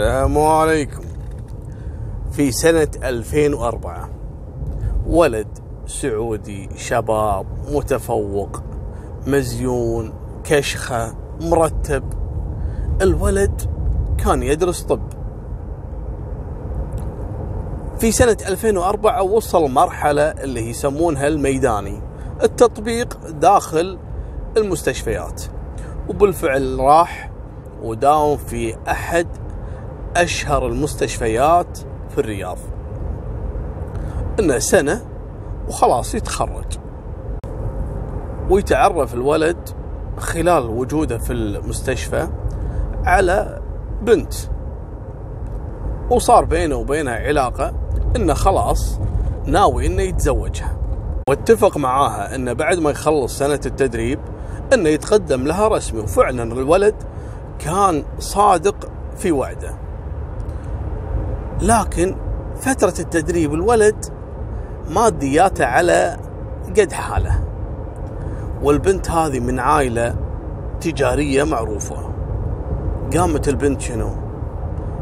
السلام عليكم. في سنة 2004 ولد سعودي شباب متفوق مزيون كشخة مرتب. الولد كان يدرس طب. في سنة 2004 وصل مرحلة اللي يسمونها الميداني التطبيق داخل المستشفيات. وبالفعل راح وداوم في أحد أشهر المستشفيات في الرياض. إنه سنة وخلاص يتخرج. ويتعرف الولد خلال وجوده في المستشفى على بنت. وصار بينه وبينها علاقة إنه خلاص ناوي إنه يتزوجها. واتفق معاها إنه بعد ما يخلص سنة التدريب إنه يتقدم لها رسمي. وفعلا الولد كان صادق في وعده. لكن فترة التدريب الولد مادياته على قد حاله. والبنت هذه من عائلة تجارية معروفة. قامت البنت شنو؟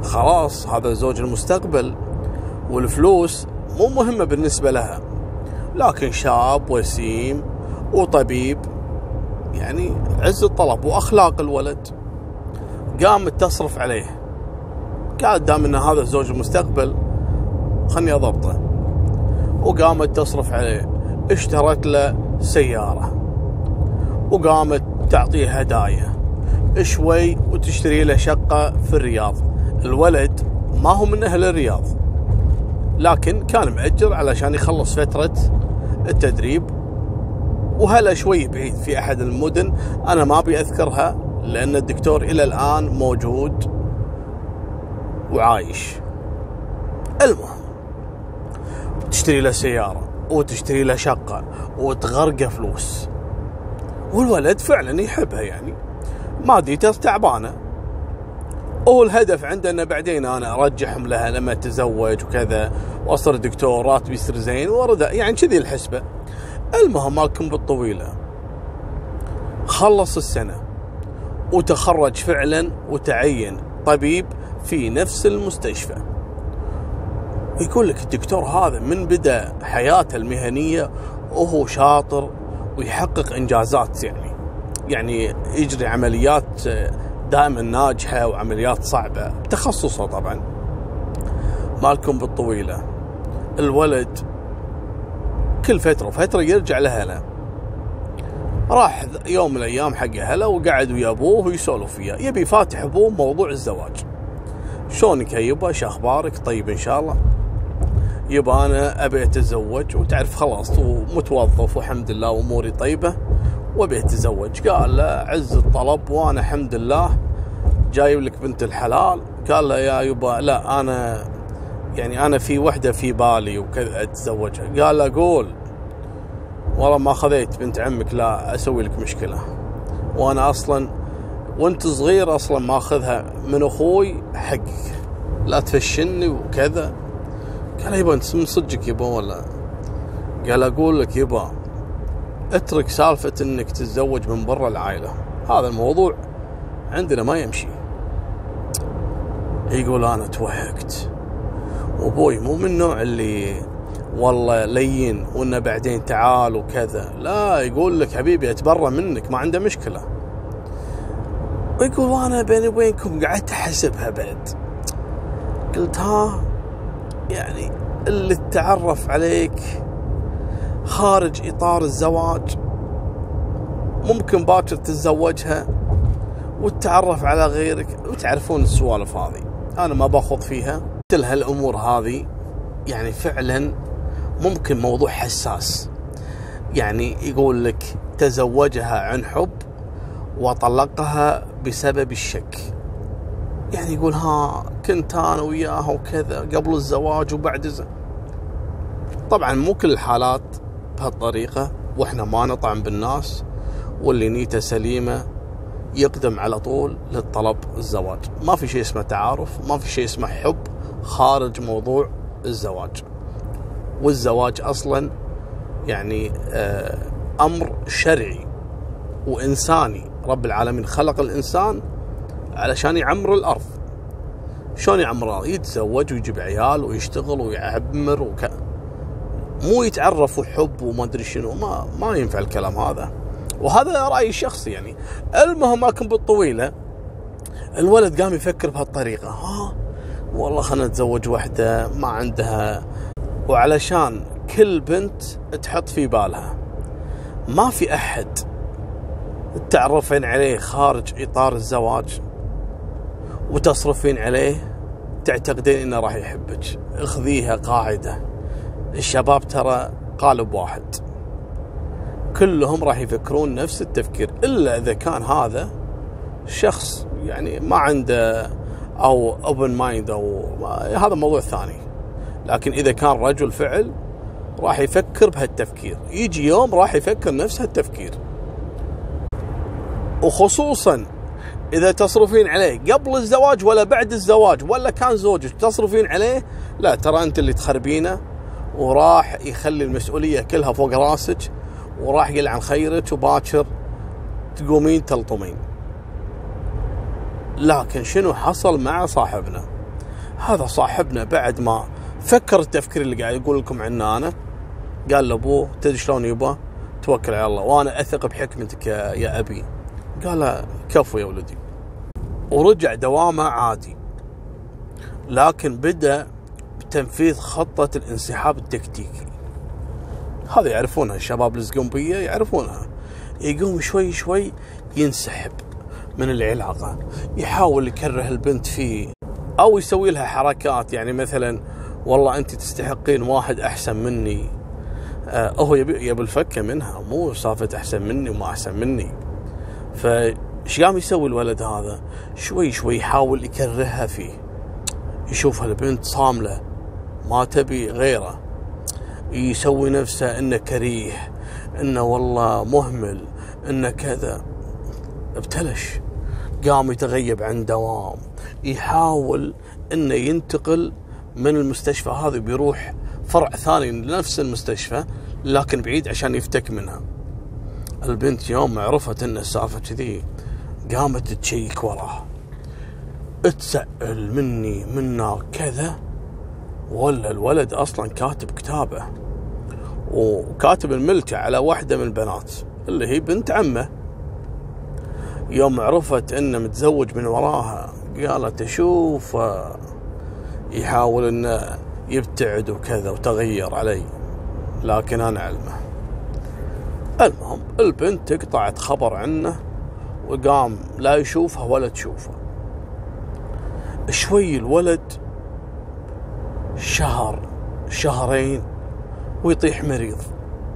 خلاص هذا زوج المستقبل والفلوس مو مهمة بالنسبة لها. لكن شاب وسيم وطبيب يعني عز الطلب وأخلاق الولد. قامت تصرف عليه. قالت دام إن هذا زوج المستقبل خلني أضبطه. وقامت تصرف عليه. اشترت له سيارة. وقامت تعطيه هدايا. شوي وتشتري له شقة في الرياض. الولد ما هو من أهل الرياض. لكن كان مأجر علشان يخلص فترة التدريب. وهلا شوي بعيد في أحد المدن. أنا ما أبي أذكرها لأن الدكتور إلى الآن موجود. وعايش المهم تشتري له سيارة وتشتري له شقة وتغرقه فلوس والولد فعلا يحبها يعني ماديته تعبانة هو الهدف عنده انه بعدين أنا أرجحهم لها لما اتزوج وكذا وأصير دكتور راتبي يصير زين ورد يعني كذي الحسبة. المهم مالكم بالطويلة. خلص السنة وتخرج فعلا وتعين طبيب في نفس المستشفى. يقول لك الدكتور هذا من بدا حياته المهنية وهو شاطر ويحقق إنجازات يعني يعني يجري عمليات دائما ناجحة وعمليات صعبة بتخصصه طبعا. مالكم بالطويلة. الولد كل فترة وفترة يرجع لاهله راح يوم من الأيام حق اهله وقعد ويا أبوه ويسولف وياه. يبي فاتح أبوه موضوع الزواج. شلونك يا يبا؟ شو أخبارك؟ طيب إن شاء الله. يبا أنا أبي أتزوج وتعرف خلاص ومتوظف والحمد لله وأموري طيبة. وأبي أتزوج. قال له عز الطلب وأنا الحمد لله جايب لك بنت الحلال. قال له يا يبا لا أنا يعني أنا في وحدة في بالي وكذا أتزوجها. قال له قول. والله ما خذيت بنت عمك لا أسوي لك مشكلة. وأنا أصلا وانت صغير أصلا ماخذها من أخوي حقك. لا تفشني وكذا. قال يبا انت من صدقك يبا ولا؟ قال أقول لك يبا اترك سالفة انك تتزوج من برا العائلة. هذا الموضوع عندنا ما يمشي. يقول أنا توهقت. وابوي مو من النوع اللي والله لين وانه بعدين تعال وكذا. لا يقول لك حبيبي اتبرى منك ما عنده مشكلة. ويقول وأنا بيني وبينكم قعدت أحسبها بعد. قلت ها يعني اللي تعرف عليك خارج إطار الزواج ممكن باكر تتزوجها وتتعرف على غيرك. وتعرفون السوالف هذه أنا ما باخذ فيها. مثل هالأمور هذه يعني فعلا ممكن موضوع حساس. يعني يقول لك تزوجها عن حب وطلقها بسبب الشك. يعني يقول ها كنت أنا وياها وكذا قبل الزواج وبعد الزواج طبعا مو كل الحالات بهالطريقة وإحنا ما نطعن بالناس واللي نيته سليمة يقدم على طول للطلب الزواج. ما في شيء اسمه تعارف ما في شيء اسمه حب خارج موضوع الزواج. والزواج أصلا يعني آه، أمر شرعي وإنساني. رب العالمين خلق الإنسان علشان يعمر الأرض. شلون يعمر يتزوج ويجيب عيال ويشتغل ويعمر وك... مو يتعرف وحب وما أدري شنو ما ما ينفع الكلام هذا. وهذا رأيي الشخصي يعني. المهم لكن بالطويلة الولد قام يفكر بهالطريقة. ها والله خلنا نتزوج وحدة ما عندها. وعلشان كل بنت تحط في بالها ما في أحد تعرفين عليه خارج إطار الزواج وتصرفين عليه تعتقدين إنه راح يحبك. اخذيها قاعدة. الشباب ترى قالب واحد كلهم راح يفكرون نفس التفكير إلا إذا كان هذا شخص يعني ما عنده أو open mind أو هذا موضوع ثاني. لكن إذا كان رجل فعل راح يفكر بهالتفكير. يجي يوم راح يفكر نفس هالتفكير. وخصوصا إذا تصرفين عليه قبل الزواج ولا بعد الزواج ولا كان زوجك تصرفين عليه لا ترى أنت اللي تخربينه وراح يخلي المسؤولية كلها فوق راسك وراح يلعن خيرك وباكر تقومين تلطمين. لكن شنو حصل مع صاحبنا؟ هذا صاحبنا بعد ما فكر التفكير اللي قاعد يقول لكم عنه أنا قال لأبوه تدري شلون يبا توكل على الله وأنا أثق بحكمتك يا أبي. قال كفو يا ولدي. ورجع دوامه عادي. لكن بدأ بتنفيذ خطة الانسحاب التكتيكي. هذا يعرفونها الشباب الزقنبية يعرفونها. يقوم شوي شوي ينسحب من العلاقة. يحاول يكره البنت فيه. أو يسوي لها حركات يعني مثلا والله أنت تستحقين واحد أحسن مني. آه هو يبي يبي الفكة منها. مو سالفه أحسن مني وما أحسن مني. فايش قام يسوي الولد هذا؟ شوي شوي يحاول يكرهها فيه. يشوفها البنت صاملة ما تبي غيره. يسوي نفسه إنه كريه إنه والله مهمل إنه كذا. ابتلش. قام يتغيب عن دوام. يحاول إنه ينتقل من المستشفى هذا بيروح فرع ثاني لنفس المستشفى لكن بعيد عشان يفتك منها. البنت يوم عرفت إن السالفة كذي قامت تشيك وراه. تسأل مني منا كذا ولا الولد أصلا كاتب كتابه وكاتب الملكة على واحدة من البنات اللي هي بنت عمه. يوم عرفت إنه متزوج من وراها قالت أشوف يحاول إنه يبتعد وكذا وتغير علي لكن أنا علمه المهم البنت قطعت خبر عنه وقام لا يشوفها ولا تشوفه. شوي الولد شهر شهرين ويطيح مريض.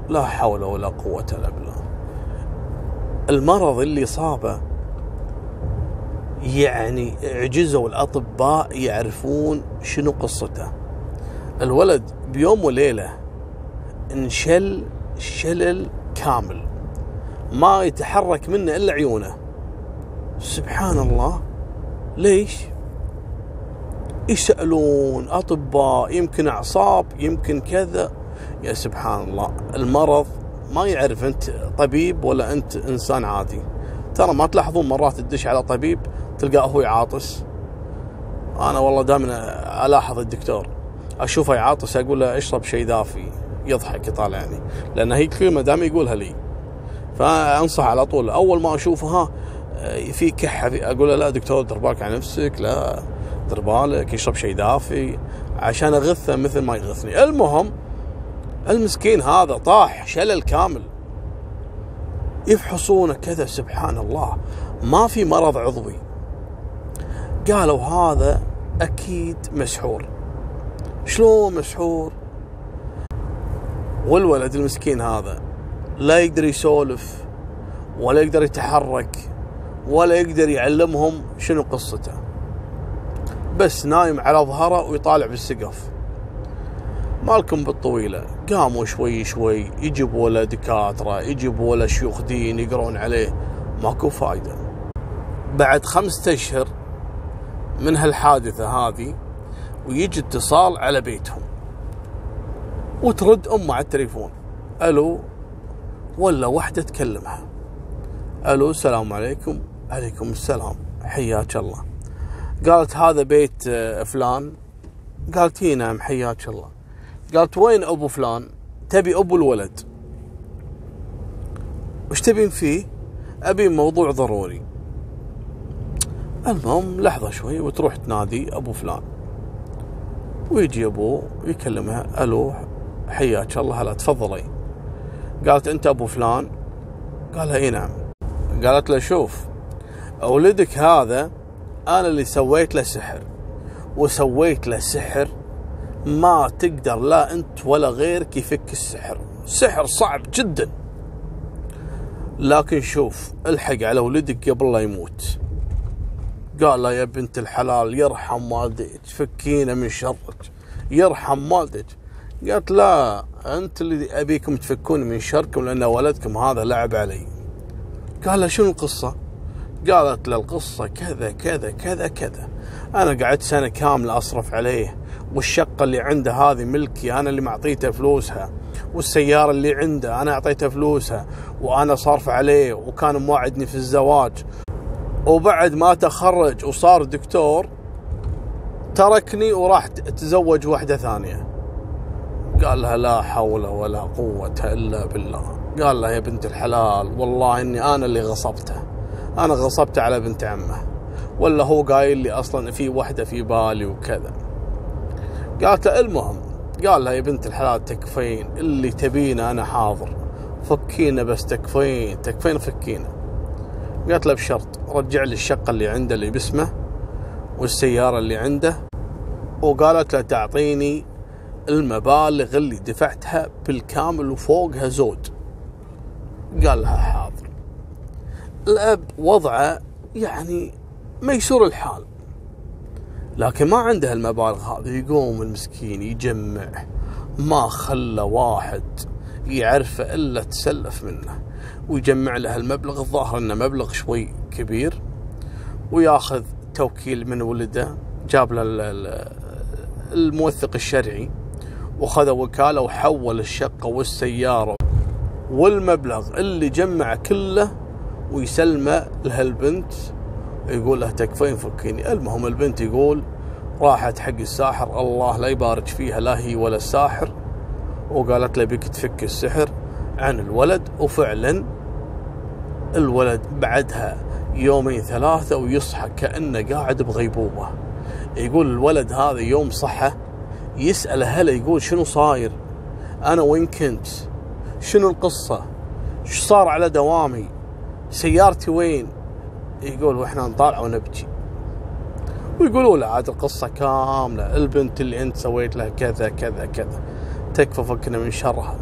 لا حول ولا قوة إلا بالله. المرض اللي صابه يعني عجزوا الأطباء يعرفون شنو قصته. الولد بيوم وليلة انشل شلل كامل. ما يتحرك منه إلا عيونه. سبحان الله ليش؟ يسألون أطباء يمكن أعصاب يمكن كذا. يا سبحان الله المرض ما يعرف أنت طبيب ولا أنت إنسان عادي. ترى ما تلاحظون مرات تدش على طبيب تلقاه هو يعاطس. أنا والله دائما ألاحظ الدكتور أشوفه يعاطس أقول له اشرب شيء دافي. يضحك يطالعني لأن هي كلمة دائما يقولها لي. فأنصح على طول. أول ما أشوفه ها في كحة أقول له لا دكتور دير بالك على نفسك لا دير بالك يشرب شيء دافي. عشان أغثه مثل ما يغثني. المهم المسكين هذا طاح شلل كامل يفحصونه كذا سبحان الله. ما في مرض عضوي. قالوا هذا أكيد مسحور. شلون مسحور؟ والولد المسكين هذا لا يقدر يسولف ولا يقدر يتحرك ولا يقدر يعلمهم شنو قصته. بس نايم على ظهره ويطالع بالسقف. مالكم بالطويلة قاموا شوي شوي يجيبوا له دكاترة يجيبوا له شيوخ دين يقرون عليه. ماكو فايدة. بعد خمسة أشهر من هالحادثة هذه ويجي اتصال على بيتهم. وترد أمه على التليفون. ألو؟ ولا وحده تكلمها. ألو السلام عليكم. عليكم السلام. حياك الله. قالت هذا بيت آه، فلان. قالت إي نعم حياك الله. قالت وين أبو فلان؟ تبي أبو الولد. وش تبين فيه؟ أبي موضوع ضروري. المهم لحظة شوي وتروح تنادي أبو فلان. ويجي ابوه يكلمها ألو حياك الله هلا تفضلي. قالت أنت أبو فلان؟ قالها إي نعم. قالت له شوف ولدك هذا أنا اللي سويت له سحر وسويت له سحر ما تقدر لا أنت ولا غيرك يفك السحر. سحر صعب جدا. لكن شوف الحق على ولدك قبل لا يموت. قال له يا بنت الحلال يرحم والديك فكينا من شرك يرحم والديك. قالت لا أنت اللي أبيكم تفكون من شركم لأن ولدكم هذا لعب علي. قال له شنو القصة؟ قالت له القصة كذا كذا كذا كذا. أنا قعدت سنة كاملة أصرف عليه والشقة اللي عنده هذه ملكي أنا اللي معطيته فلوسها والسيارة اللي عنده أنا أعطيته فلوسها وأنا صارف عليه وكان موعدني في الزواج. وبعد ما تخرج وصار دكتور تركني وراح تزوج واحدة ثانية. قال لها لا حول ولا قوة إلا بالله. قال لها يا بنت الحلال والله إني أنا اللي غصبته أنا غصبته على بنت عمه. ولا هو قايل لي أصلا في وحدة في بالي وكذا. قالت له المهم قال لها يا بنت الحلال تكفين اللي تبينه أنا حاضر. فكينا بس تكفين تكفين فكينا. قالت له بشرط رجع لي الشقة اللي عنده اللي باسمه والسيارة اللي عنده وقالت له تعطيني المبالغ اللي دفعتها بالكامل وفوقها زود. قال لها حاضر. الأب وضعه يعني ميسور الحال. لكن ما عنده المبالغ هذه يقوم المسكين يجمع. ما خلى واحد يعرفه إلا تسلف منه. ويجمع له المبلغ الظاهر إنه مبلغ شوي كبير. وياخذ توكيل من ولده. جاب له الموثق الشرعي. وخذ وكالة وحول الشقة والسيارة والمبلغ اللي جمع كله ويسلمه لهالبنت يقول له تكفين فكيني؟ المهم البنت يقول راحت حق الساحر الله لا يبارك فيها لا هي ولا الساحر. وقالت له بك تفك السحر عن الولد وفعلا الولد بعدها يومين ثلاثة ويصحى كأنه قاعد بغيبوبة. يقول الولد هذا يوم صحى يسأل هلا يقول شنو صاير؟ أنا وين كنت؟ شنو القصة؟ شو صار على دوامي؟ سيارتي وين؟ يقول وإحنا نطالع ونبكي. ويقولوا له عاد القصة كاملة. البنت اللي أنت سويت لها كذا كذا كذا. تكفى فكنا من شرها.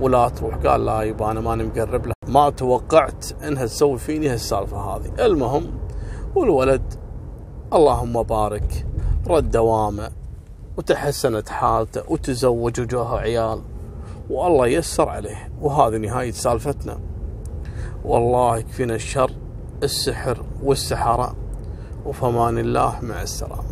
ولا تروح. قال لا يبا أنا ماني مقرب له ما توقعت إنها تسوي فيني هالسالفة هذه. المهم والولد اللهم بارك. رد دوامه. وتحسنت حالته وتزوج وجوه عيال. والله يسر عليه وهذه نهاية سالفتنا. والله يكفينا الشر السحر والسحرة. وفمان الله مع السلامة.